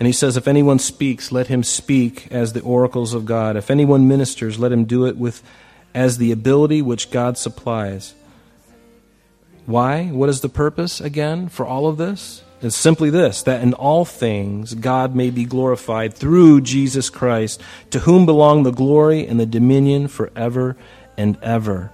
And he says, If anyone speaks, let him speak as the oracles of God. If anyone ministers, let him do it with as the ability which God supplies. Why? What is the purpose, again, for all of this? It's simply this that in all things God may be glorified through Jesus Christ, to whom belong the glory and the dominion forever and ever.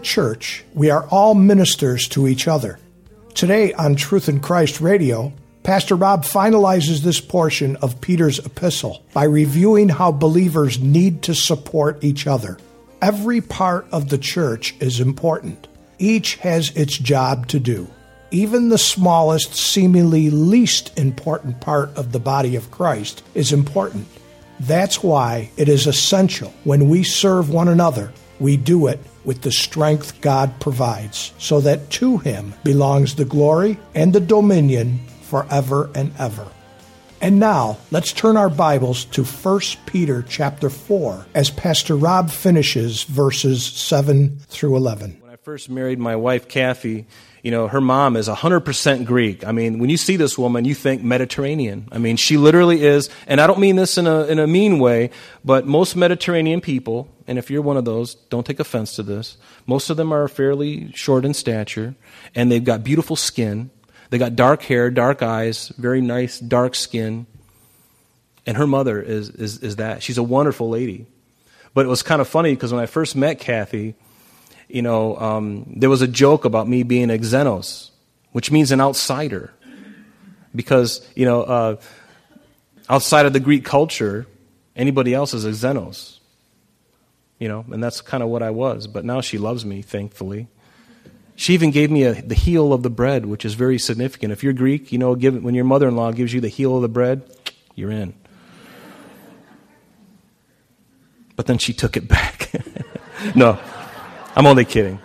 Church, we are all ministers to each other. Today on Truth in Christ Radio, Pastor Rob finalizes this portion of Peter's epistle by reviewing how believers need to support each other. Every part of the church is important. Each has its job to do. Even the smallest, seemingly least important part of the body of Christ is important. That's why it is essential when we serve one another, we do it with the strength God provides, so that to him belongs the glory and the dominion forever and ever. And now, let's turn our Bibles to 1 Peter chapter 4 as Pastor Rob finishes verses 7 through 11. When I first married my wife, Kathy, you know, her mom is 100% Greek. I mean, when you see this woman, you think Mediterranean. I mean, she literally is, and I don't mean this in a, in a mean way, but most Mediterranean people, and if you're one of those, don't take offense to this, most of them are fairly short in stature, and they've got beautiful skin. They got dark hair, dark eyes, very nice dark skin. And her mother is, is, is that. She's a wonderful lady. But it was kind of funny because when I first met Kathy, you know, um, there was a joke about me being a xenos, which means an outsider. Because, you know, uh, outside of the Greek culture, anybody else is a xenos. You know, and that's kind of what I was. But now she loves me, thankfully. She even gave me a, the heel of the bread, which is very significant. If you're Greek, you know, give, when your mother in law gives you the heel of the bread, you're in. But then she took it back. no. I'm only kidding.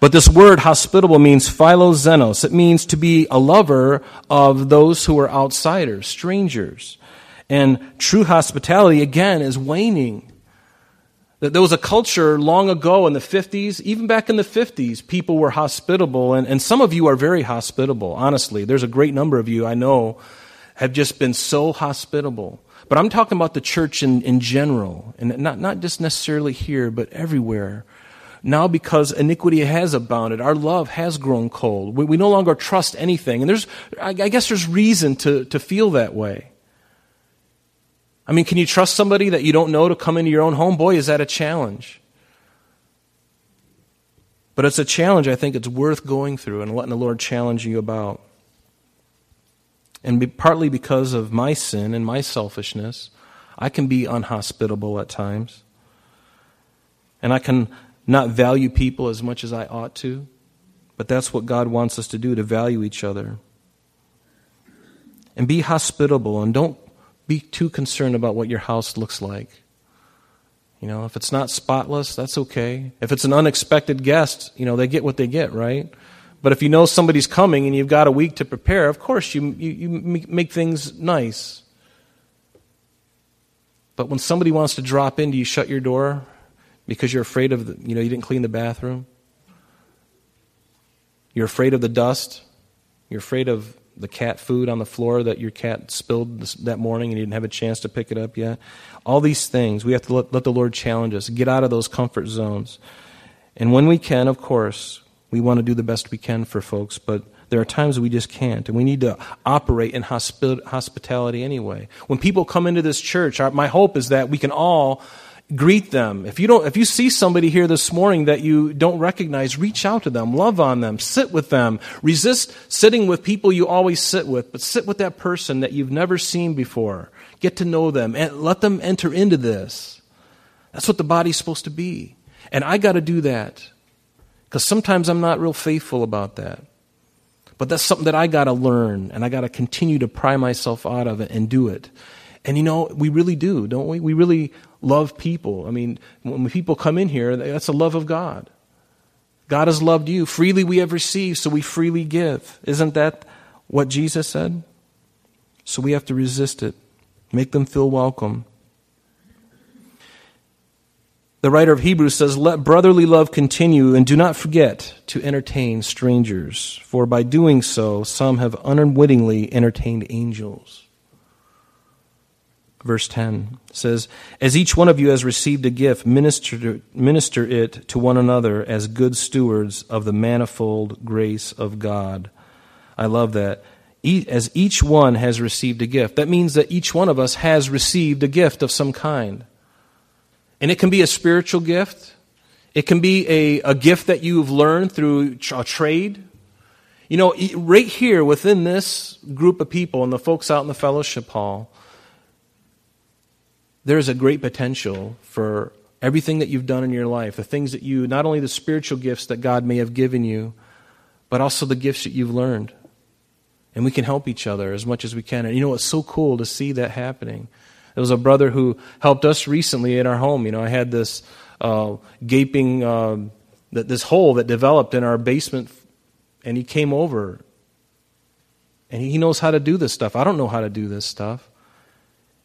But this word hospitable means philoxenos. It means to be a lover of those who are outsiders, strangers. And true hospitality, again, is waning. There was a culture long ago in the 50s, even back in the 50s, people were hospitable. And, and some of you are very hospitable, honestly. There's a great number of you I know have just been so hospitable. But I'm talking about the church in, in general, and not, not just necessarily here, but everywhere. Now, because iniquity has abounded, our love has grown cold. We, we no longer trust anything. And there's, I guess there's reason to, to feel that way. I mean, can you trust somebody that you don't know to come into your own home? Boy, is that a challenge. But it's a challenge I think it's worth going through and letting the Lord challenge you about. And be, partly because of my sin and my selfishness, I can be unhospitable at times. And I can not value people as much as I ought to. But that's what God wants us to do, to value each other. And be hospitable and don't be too concerned about what your house looks like. You know, if it's not spotless, that's okay. If it's an unexpected guest, you know, they get what they get, right? But if you know somebody's coming and you've got a week to prepare, of course you, you, you make things nice. But when somebody wants to drop in, do you shut your door because you're afraid of, the, you know, you didn't clean the bathroom? You're afraid of the dust? You're afraid of the cat food on the floor that your cat spilled this, that morning and you didn't have a chance to pick it up yet? All these things, we have to let, let the Lord challenge us. Get out of those comfort zones. And when we can, of course, we want to do the best we can for folks, but there are times we just can't, and we need to operate in hospitality anyway. When people come into this church, our, my hope is that we can all greet them. If you don't, if you see somebody here this morning that you don't recognize, reach out to them, love on them, sit with them. Resist sitting with people you always sit with, but sit with that person that you've never seen before. Get to know them and let them enter into this. That's what the body's supposed to be. And I got to do that because sometimes I'm not real faithful about that. But that's something that I got to learn, and I got to continue to pry myself out of it and do it. And you know, we really do, don't we? We really love people. I mean, when people come in here, that's the love of God. God has loved you. Freely we have received, so we freely give. Isn't that what Jesus said? So we have to resist it, make them feel welcome. The writer of Hebrews says, Let brotherly love continue, and do not forget to entertain strangers, for by doing so, some have unwittingly entertained angels. Verse 10 says, As each one of you has received a gift, minister, minister it to one another as good stewards of the manifold grace of God. I love that. As each one has received a gift. That means that each one of us has received a gift of some kind. And it can be a spiritual gift. It can be a, a gift that you've learned through a trade. You know, right here within this group of people and the folks out in the fellowship hall, there's a great potential for everything that you've done in your life, the things that you, not only the spiritual gifts that God may have given you, but also the gifts that you've learned. And we can help each other as much as we can. And you know, it's so cool to see that happening. There was a brother who helped us recently in our home. You know, I had this uh, gaping, uh, this hole that developed in our basement, and he came over. And he knows how to do this stuff. I don't know how to do this stuff.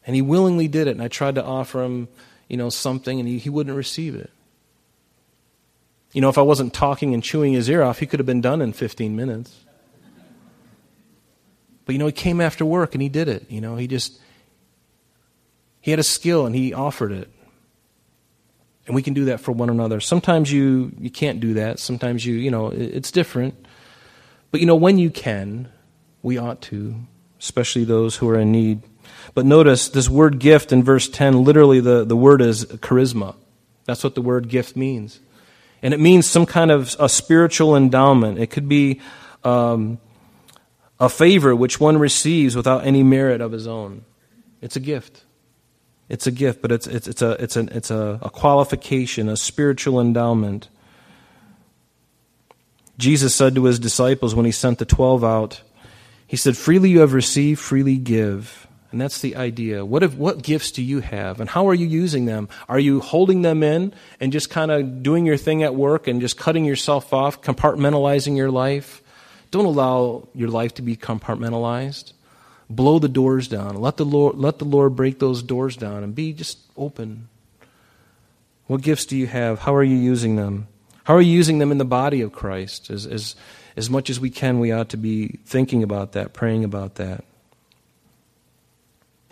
And he willingly did it. And I tried to offer him, you know, something, and he, he wouldn't receive it. You know, if I wasn't talking and chewing his ear off, he could have been done in 15 minutes. But, you know, he came after work and he did it. You know, he just, he had a skill and he offered it. And we can do that for one another. Sometimes you, you can't do that. Sometimes you, you know, it's different. But, you know, when you can, we ought to, especially those who are in need. But notice this word gift in verse 10, literally the, the word is charisma. That's what the word gift means. And it means some kind of a spiritual endowment. It could be um, a favor which one receives without any merit of his own. It's a gift. It's a gift, but it's, it's, it's, a, it's, an, it's a, a qualification, a spiritual endowment. Jesus said to his disciples when he sent the twelve out, He said, Freely you have received, freely give. And that's the idea. What, if, what gifts do you have, and how are you using them? Are you holding them in and just kind of doing your thing at work and just cutting yourself off, compartmentalizing your life? Don't allow your life to be compartmentalized blow the doors down. Let the Lord, let the Lord break those doors down and be just open. What gifts do you have? How are you using them? How are you using them in the body of Christ? As, as, as much as we can, we ought to be thinking about that, praying about that.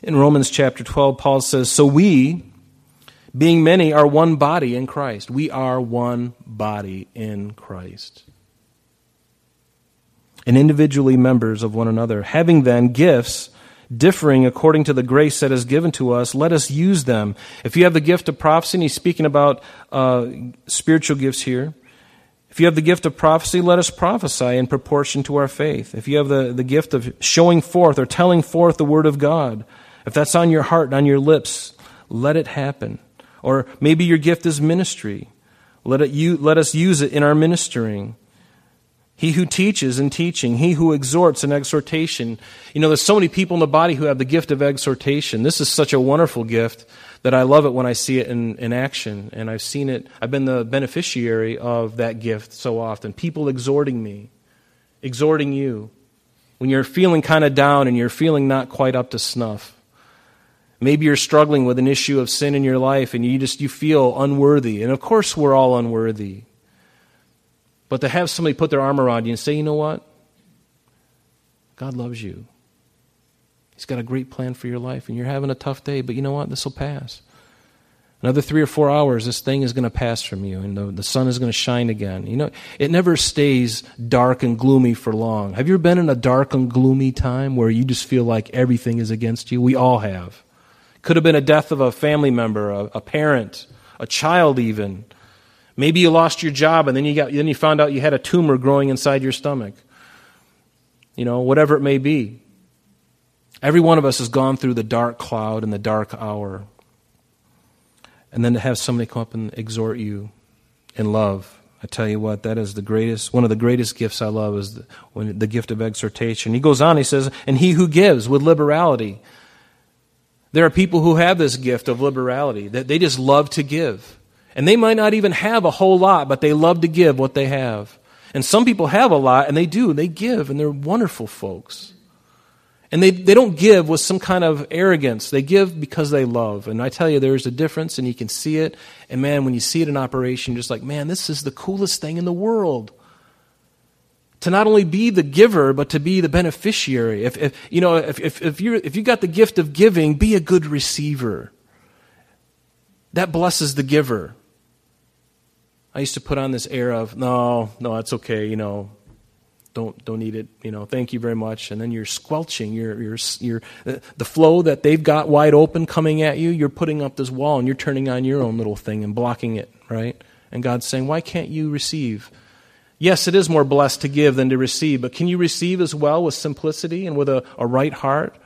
In Romans chapter 12, Paul says, So we, being many, are one body in Christ. We are one body in Christ and individually members of one another. Having then gifts differing according to the grace that is given to us, let us use them. If you have the gift of prophecy, and he's speaking about uh, spiritual gifts here. If you have the gift of prophecy, let us prophesy in proportion to our faith. If you have the, the gift of showing forth or telling forth the word of God, if that's on your heart and on your lips, let it happen. Or maybe your gift is ministry. Let, it, you, let us use it in our ministering. He who teaches in teaching, he who exhorts in exhortation. You know, there's so many people in the body who have the gift of exhortation. This is such a wonderful gift that I love it when I see it in, in action. And I've seen it, I've been the beneficiary of that gift so often. People exhorting me, exhorting you. When you're feeling kind of down and you're feeling not quite up to snuff. Maybe you're struggling with an issue of sin in your life and you just you feel unworthy. And of course we're all unworthy. But to have somebody put their arm around you and say, you know what? God loves you. He's got a great plan for your life, and you're having a tough day, but you know what? This will pass. Another three or four hours, this thing is going to pass from you, and the, the sun is going to shine again. You know, it never stays dark and gloomy for long. Have you ever been in a dark and gloomy time where you just feel like everything is against you? We all have. Could have been a death of a family member, a, a parent, a child, even. Maybe you lost your job, and then you got then you found out you had a tumor growing inside your stomach. You know, whatever it may be. Every one of us has gone through the dark cloud and the dark hour. And then to have somebody come up and exhort you in love. I tell you what, that is the greatest, one of the greatest gifts I love is the, when, the gift of exhortation. He goes on, he says, and he who gives with liberality. There are people who have this gift of liberality, that they just love to give. And they might not even have a whole lot, but they love to give what they have. And some people have a lot, and they do, they give, and they're wonderful folks. And they, they don't give with some kind of arrogance. They give because they love. And I tell you, there's a difference, and you can see it. And man, when you see it in operation, you're just like, man, this is the coolest thing in the world. To not only be the giver, but to be the beneficiary. If, if you know, if, if, if, you're, if you got the gift of giving, be a good receiver. That blesses the giver. I used to put on this air of, no, no, it's okay, you know, don't don't need it you know thank you very much. And then you're squelching you're, you're, you're, uh, the flow that they've got wide open coming at you you're putting up this wall and you're turning on your own little thing and blocking it right? And god's saying why can't you receive? Yes it is more blessed to give than to receive but can you receive as well with simplicity and with a, a right heart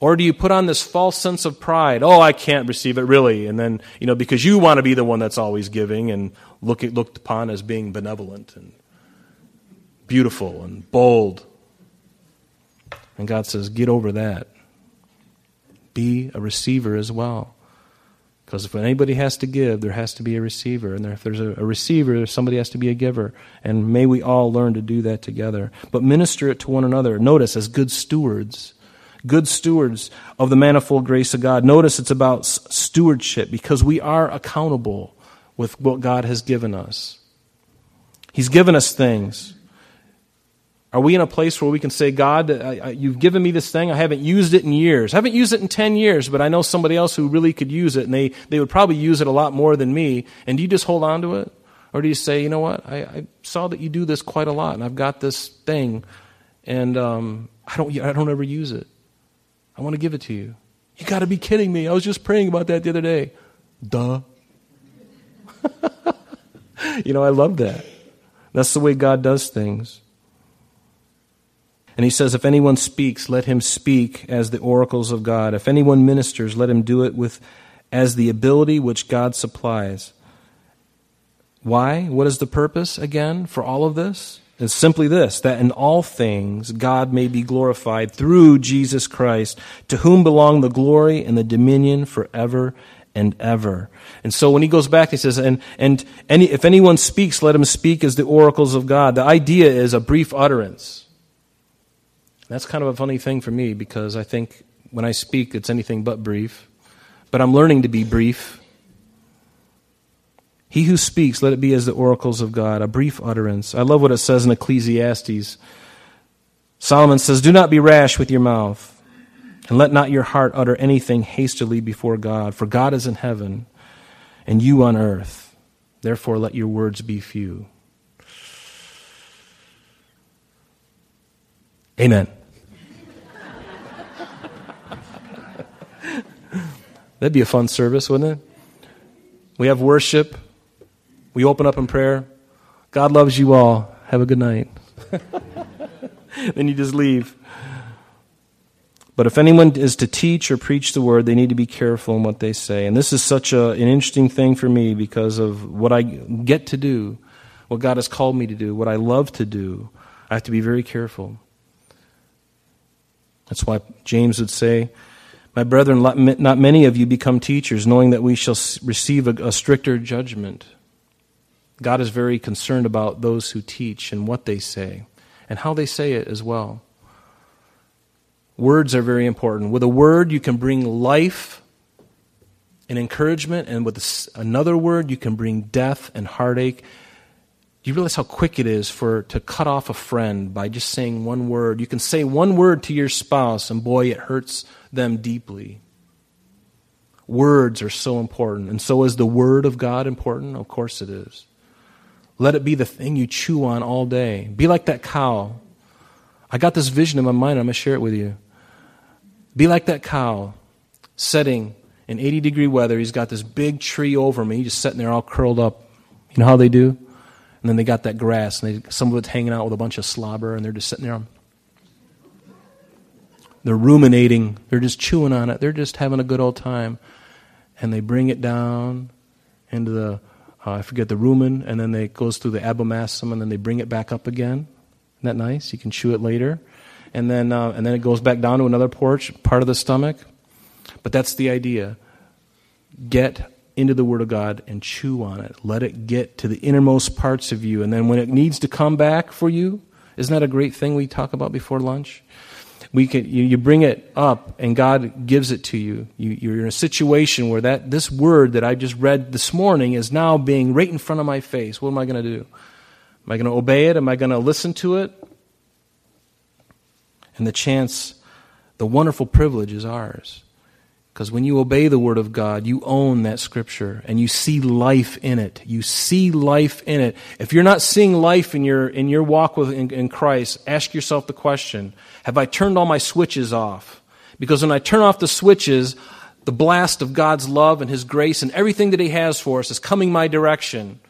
or do you put on this false sense of pride oh i can't receive it really and then you know because you want to be the one that's always giving and look, looked upon as being benevolent and beautiful and bold. And God says, get over that. Be a receiver as well. Because if anybody has to give, there has to be a receiver. And if there's a receiver, somebody has to be a giver. And may we all learn to do that together. But minister it to one another. Notice, as good stewards, good stewards of the manifold grace of God. Notice it's about stewardship because we are accountable with what God has given us. He's given us things. Are we in a place where we can say, God, you've given me this thing. I haven't used it in years. I haven't used it in 10 years, but I know somebody else who really could use it, and they, they would probably use it a lot more than me. And do you just hold on to it? Or do you say, you know what? I, I saw that you do this quite a lot, and I've got this thing, and um, I, don't, I don't ever use it. I want to give it to you. You got to be kidding me. I was just praying about that the other day. Duh. you know, I love that. That's the way God does things. And he says, If anyone speaks, let him speak as the oracles of God. If anyone ministers, let him do it with as the ability which God supplies. Why? What is the purpose, again, for all of this? It's simply this that in all things God may be glorified through Jesus Christ, to whom belong the glory and the dominion forever and ever. And so when he goes back, he says, and, and any, if anyone speaks, let him speak as the oracles of God. The idea is a brief utterance. That's kind of a funny thing for me because I think when I speak, it's anything but brief. But I'm learning to be brief. He who speaks, let it be as the oracles of God, a brief utterance. I love what it says in Ecclesiastes. Solomon says, Do not be rash with your mouth, and let not your heart utter anything hastily before God, for God is in heaven, and you on earth. Therefore, let your words be few. Amen. That'd be a fun service, wouldn't it? We have worship. We open up in prayer. God loves you all. Have a good night. then you just leave. But if anyone is to teach or preach the word, they need to be careful in what they say. And this is such a, an interesting thing for me because of what I get to do, what God has called me to do, what I love to do. I have to be very careful. That's why James would say, my brethren, not many of you become teachers, knowing that we shall receive a, a stricter judgment. God is very concerned about those who teach and what they say and how they say it as well. Words are very important. With a word, you can bring life and encouragement, and with another word, you can bring death and heartache. Do you realize how quick it is for to cut off a friend by just saying one word? You can say one word to your spouse, and boy, it hurts them deeply. words are so important. And so is the Word of God important? Of course it is. Let it be the thing you chew on all day. Be like that cow. I got this vision in my mind. I'm going to share it with you. Be like that cow sitting in 80 degree weather. He's got this big tree over me. He's just sitting there all curled up. You know how they do? And then they got that grass, and they, some of it's hanging out with a bunch of slobber, and they're just sitting there. They're ruminating. They're just chewing on it. They're just having a good old time. And they bring it down into the, uh, I forget the rumen, and then it goes through the abomasum, and then they bring it back up again. Isn't that nice? You can chew it later. And then, uh, and then it goes back down to another porch, part of the stomach. But that's the idea. Get into the Word of God and chew on it. Let it get to the innermost parts of you. And then when it needs to come back for you, isn't that a great thing we talk about before lunch? We can, you, you bring it up and God gives it to you. you. You're in a situation where that, this word that I just read this morning is now being right in front of my face. What am I going to do? Am I going to obey it? Am I going to listen to it? And the chance, the wonderful privilege is ours. Because when you obey the Word of God, you own that Scripture and you see life in it. You see life in it. If you're not seeing life in your, in your walk with, in, in Christ, ask yourself the question Have I turned all my switches off? Because when I turn off the switches, the blast of God's love and His grace and everything that He has for us is coming my direction.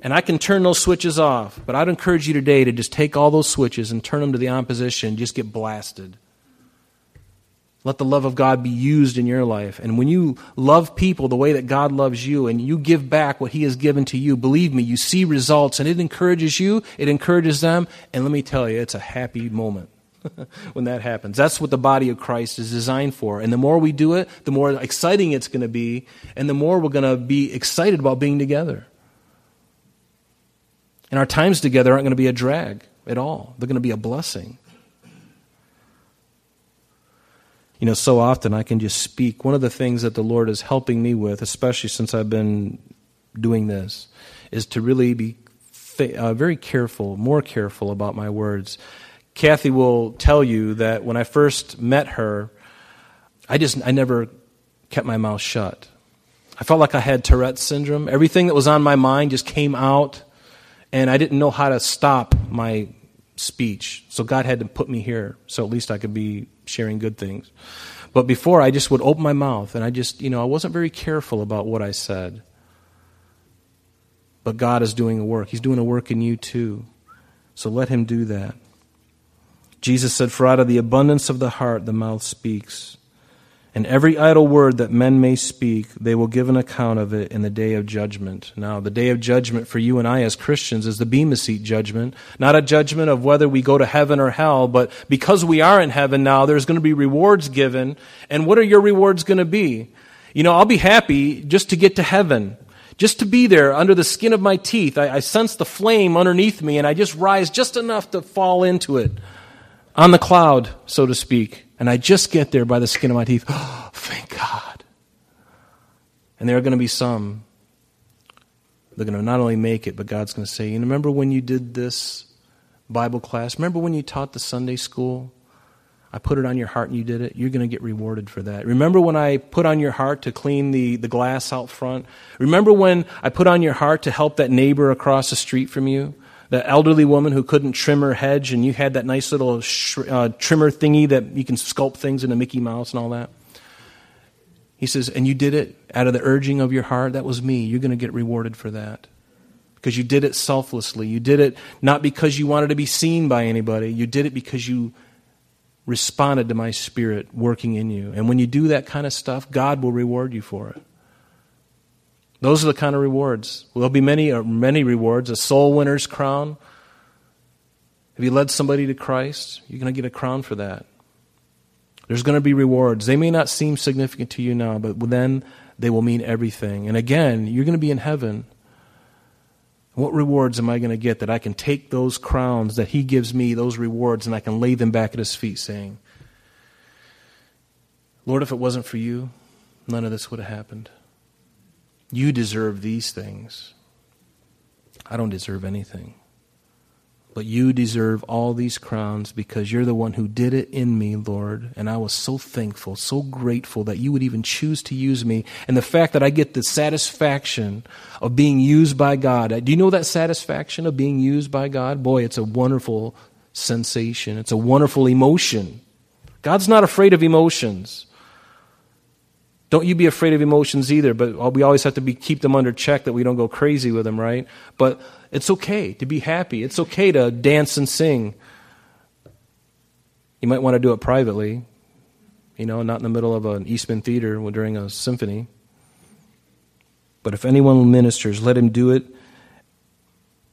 And I can turn those switches off. But I'd encourage you today to just take all those switches and turn them to the opposition, just get blasted. Let the love of God be used in your life. And when you love people the way that God loves you and you give back what He has given to you, believe me, you see results and it encourages you, it encourages them. And let me tell you, it's a happy moment when that happens. That's what the body of Christ is designed for. And the more we do it, the more exciting it's going to be, and the more we're going to be excited about being together. And our times together aren't going to be a drag at all, they're going to be a blessing. You know, so often I can just speak. One of the things that the Lord is helping me with, especially since I've been doing this, is to really be uh, very careful, more careful about my words. Kathy will tell you that when I first met her, I just I never kept my mouth shut. I felt like I had Tourette's syndrome. Everything that was on my mind just came out and I didn't know how to stop my speech. So God had to put me here so at least I could be sharing good things. But before, I just would open my mouth and I just, you know, I wasn't very careful about what I said. But God is doing a work. He's doing a work in you too. So let Him do that. Jesus said, For out of the abundance of the heart the mouth speaks. And every idle word that men may speak, they will give an account of it in the day of judgment. Now, the day of judgment for you and I as Christians is the Bema Seat judgment. Not a judgment of whether we go to heaven or hell, but because we are in heaven now, there's going to be rewards given. And what are your rewards going to be? You know, I'll be happy just to get to heaven. Just to be there under the skin of my teeth. I, I sense the flame underneath me and I just rise just enough to fall into it. On the cloud, so to speak and I just get there by the skin of my teeth. Oh, thank God. And there are going to be some they're going to not only make it, but God's going to say, You remember when you did this Bible class? Remember when you taught the Sunday school? I put it on your heart and you did it. You're going to get rewarded for that. Remember when I put on your heart to clean the, the glass out front? Remember when I put on your heart to help that neighbor across the street from you? The elderly woman who couldn't trim her hedge, and you had that nice little sh- uh, trimmer thingy that you can sculpt things into Mickey Mouse and all that. He says, and you did it out of the urging of your heart. That was me. You're going to get rewarded for that. Because you did it selflessly. You did it not because you wanted to be seen by anybody. You did it because you responded to my spirit working in you. And when you do that kind of stuff, God will reward you for it. Those are the kind of rewards. There'll be many, uh, many rewards. A soul winner's crown. If you led somebody to Christ, you're going to get a crown for that. There's going to be rewards. They may not seem significant to you now, but then they will mean everything. And again, you're going to be in heaven. What rewards am I going to get that I can take those crowns that He gives me, those rewards, and I can lay them back at His feet saying, Lord, if it wasn't for you, none of this would have happened. You deserve these things. I don't deserve anything. But you deserve all these crowns because you're the one who did it in me, Lord. And I was so thankful, so grateful that you would even choose to use me. And the fact that I get the satisfaction of being used by God. Do you know that satisfaction of being used by God? Boy, it's a wonderful sensation, it's a wonderful emotion. God's not afraid of emotions. Don't you be afraid of emotions either, but we always have to be, keep them under check that we don't go crazy with them, right? But it's okay to be happy. It's okay to dance and sing. You might want to do it privately, you know, not in the middle of an Eastman theater during a symphony. But if anyone ministers, let him do it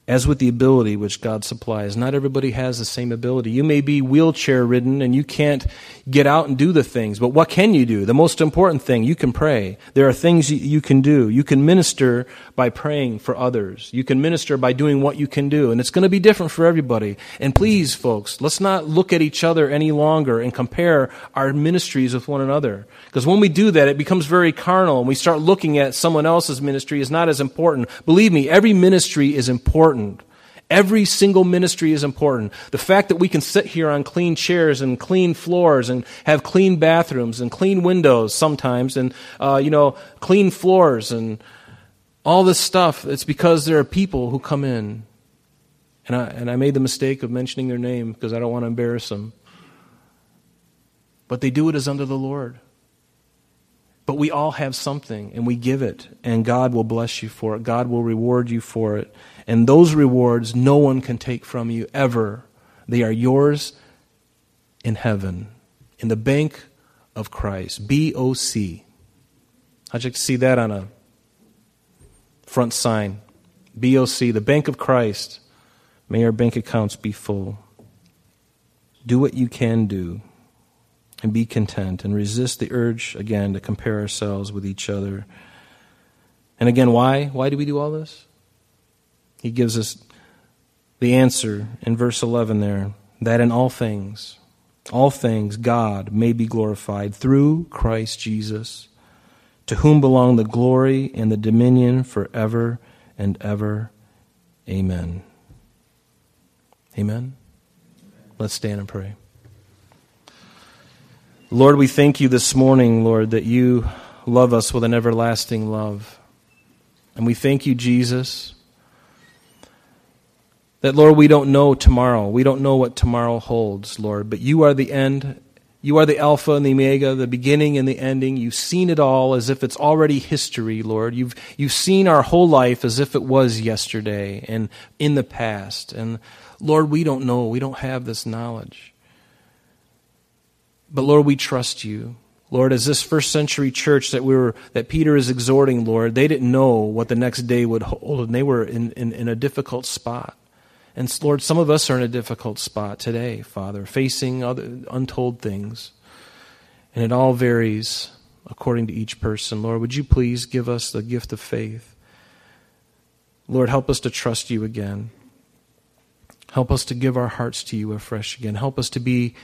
as with the ability which God supplies. Not everybody has the same ability. You may be wheelchair ridden and you can't get out and do the things, but what can you do? The most important thing, you can pray. There are things you can do. You can minister by praying for others. You can minister by doing what you can do, and it's going to be different for everybody. And please, folks, let's not look at each other any longer and compare our ministries with one another. Because when we do that, it becomes very carnal, and we start looking at someone else's ministry as not as important. Believe me, every ministry is important important. Every single ministry is important. The fact that we can sit here on clean chairs and clean floors and have clean bathrooms and clean windows sometimes and, uh, you know, clean floors and all this stuff, it's because there are people who come in. And I, and I made the mistake of mentioning their name because I don't want to embarrass them. But they do it as under the Lord. But we all have something and we give it, and God will bless you for it. God will reward you for it. And those rewards no one can take from you ever. They are yours in heaven, in the bank of Christ. B O C. I'd you like to see that on a front sign. B O C, the bank of Christ. May our bank accounts be full. Do what you can do and be content and resist the urge again to compare ourselves with each other. And again, why? Why do we do all this? He gives us the answer in verse 11 there that in all things, all things, God may be glorified through Christ Jesus, to whom belong the glory and the dominion forever and ever. Amen. Amen. Let's stand and pray. Lord, we thank you this morning, Lord, that you love us with an everlasting love. And we thank you, Jesus that, Lord, we don't know tomorrow. We don't know what tomorrow holds, Lord, but you are the end. You are the Alpha and the Omega, the beginning and the ending. You've seen it all as if it's already history, Lord. You've, you've seen our whole life as if it was yesterday and in the past. And Lord, we don't know. We don't have this knowledge. But Lord, we trust you. Lord, as this first century church that we were that Peter is exhorting, Lord, they didn't know what the next day would hold, and they were in, in, in a difficult spot. And Lord, some of us are in a difficult spot today, Father, facing other untold things. And it all varies according to each person. Lord, would you please give us the gift of faith? Lord, help us to trust you again. Help us to give our hearts to you afresh again. Help us to be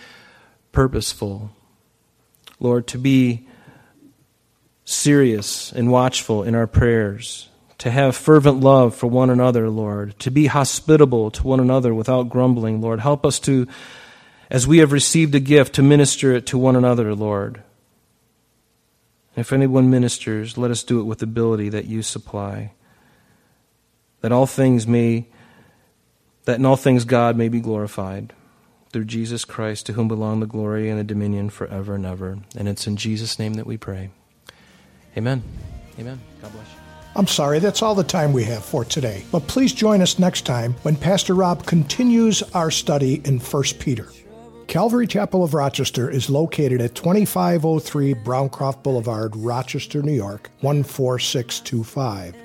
purposeful. Lord, to be serious and watchful in our prayers to have fervent love for one another, Lord, to be hospitable to one another without grumbling, Lord. Help us to, as we have received a gift, to minister it to one another, Lord. If anyone ministers, let us do it with ability that you supply. That all things may, that in all things God may be glorified through Jesus Christ, to whom belong the glory and the dominion forever and ever. And it's in Jesus' name that we pray. Amen. Amen. God bless you. I'm sorry, that's all the time we have for today. But please join us next time when Pastor Rob continues our study in 1 Peter. Calvary Chapel of Rochester is located at 2503 Browncroft Boulevard, Rochester, New York, 14625.